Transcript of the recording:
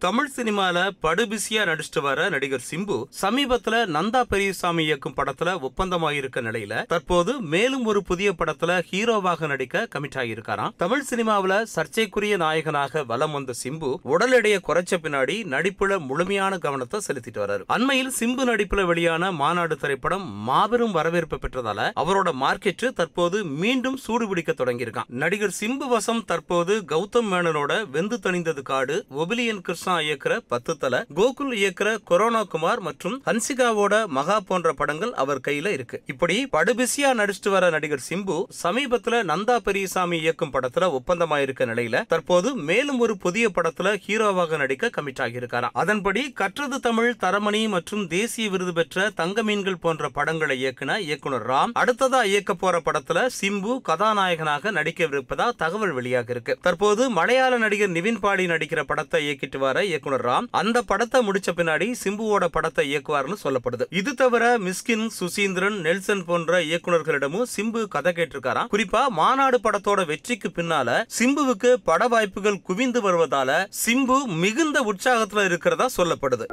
தமிழ் சினிமால படுபிசியா நடிச்சிட்டு வர நடிகர் சிம்பு சமீபத்துல நந்தா பெரியசாமி இயக்கும் படத்துல ஒப்பந்தமாயிருக்க நிலையில தற்போது மேலும் ஒரு புதிய படத்துல ஹீரோவாக நடிக்க கமிட் ஆகியிருக்காராம் தமிழ் சினிமாவுல சர்ச்சைக்குரிய நாயகனாக வலம் வந்த சிம்பு உடல் எடையை குறைச்ச பின்னாடி நடிப்புல முழுமையான கவனத்தை செலுத்திட்டு வர்றாரு. அண்மையில் சிம்பு நடிப்புல வெளியான மாநாடு திரைப்படம் மாபெரும் வரவேற்பு பெற்றதால அவரோட மார்க்கெட் தற்போது மீண்டும் சூடுபிடிக்க தொடங்கியிருக்கான் நடிகர் சிம்பு வசம் தற்போது கௌதம் மேனனோட வெந்து தணிந்தது காடு ஒபிலியன் கிருஷ்ண இயக்குற பத்து தல கோகுல் இயக்குற கொரோனா குமார் மற்றும் ஹன்சிகாவோட மகா போன்ற படங்கள் அவர் கையில இருக்கு. இப்படி படுபிசியா நடிச்சிட்டு வர நடிகர் சிம்பு சமீபத்துல நந்தா பெரியசாமி இயக்கும் படத்துல ஒப்பந்தமாயிருக்க நிலையில தற்போது மேலும் ஒரு புதிய படத்துல ஹீரோவாக நடிக்க கமிட் ஆகியிருக்காராம். அதன்படி கற்றது தமிழ் தரமணி மற்றும் தேசிய விருது பெற்ற தங்க மீன்கள் போன்ற படங்களை இயக்குன இயக்குனர் ராம் அடுத்ததா இயக்க போற படத்துல சிம்பு கதாநாயகனாக நடிக்கவிருப்பதா தகவல் வெளியாக இருக்கு தற்போது மலையாள நடிகர் நிவின் பாடி நடிக்கிற படத்தை இயக்கிட்டு வர இயக்குனர் ராம் அந்த படத்தை முடிச்ச பின்னாடி சிம்புவோட படத்தை இயக்குவார்னு சொல்லப்படுது. இது தவிர மிஸ்கின் சுசீந்திரன் நெல்சன் போன்ற இயக்குனர்களிடமும் சிம்பு கதை கேட்டிருக்காராம். குறிப்பா மாநாடு படத்தோட வெற்றிக்கு பின்னால சிம்புவுக்கு பட வாய்ப்புகள் குவிந்து வருவதால சிம்பு மிகுந்த உற்சாகத்துல இருக்கிறதா சொல்லப்படுது.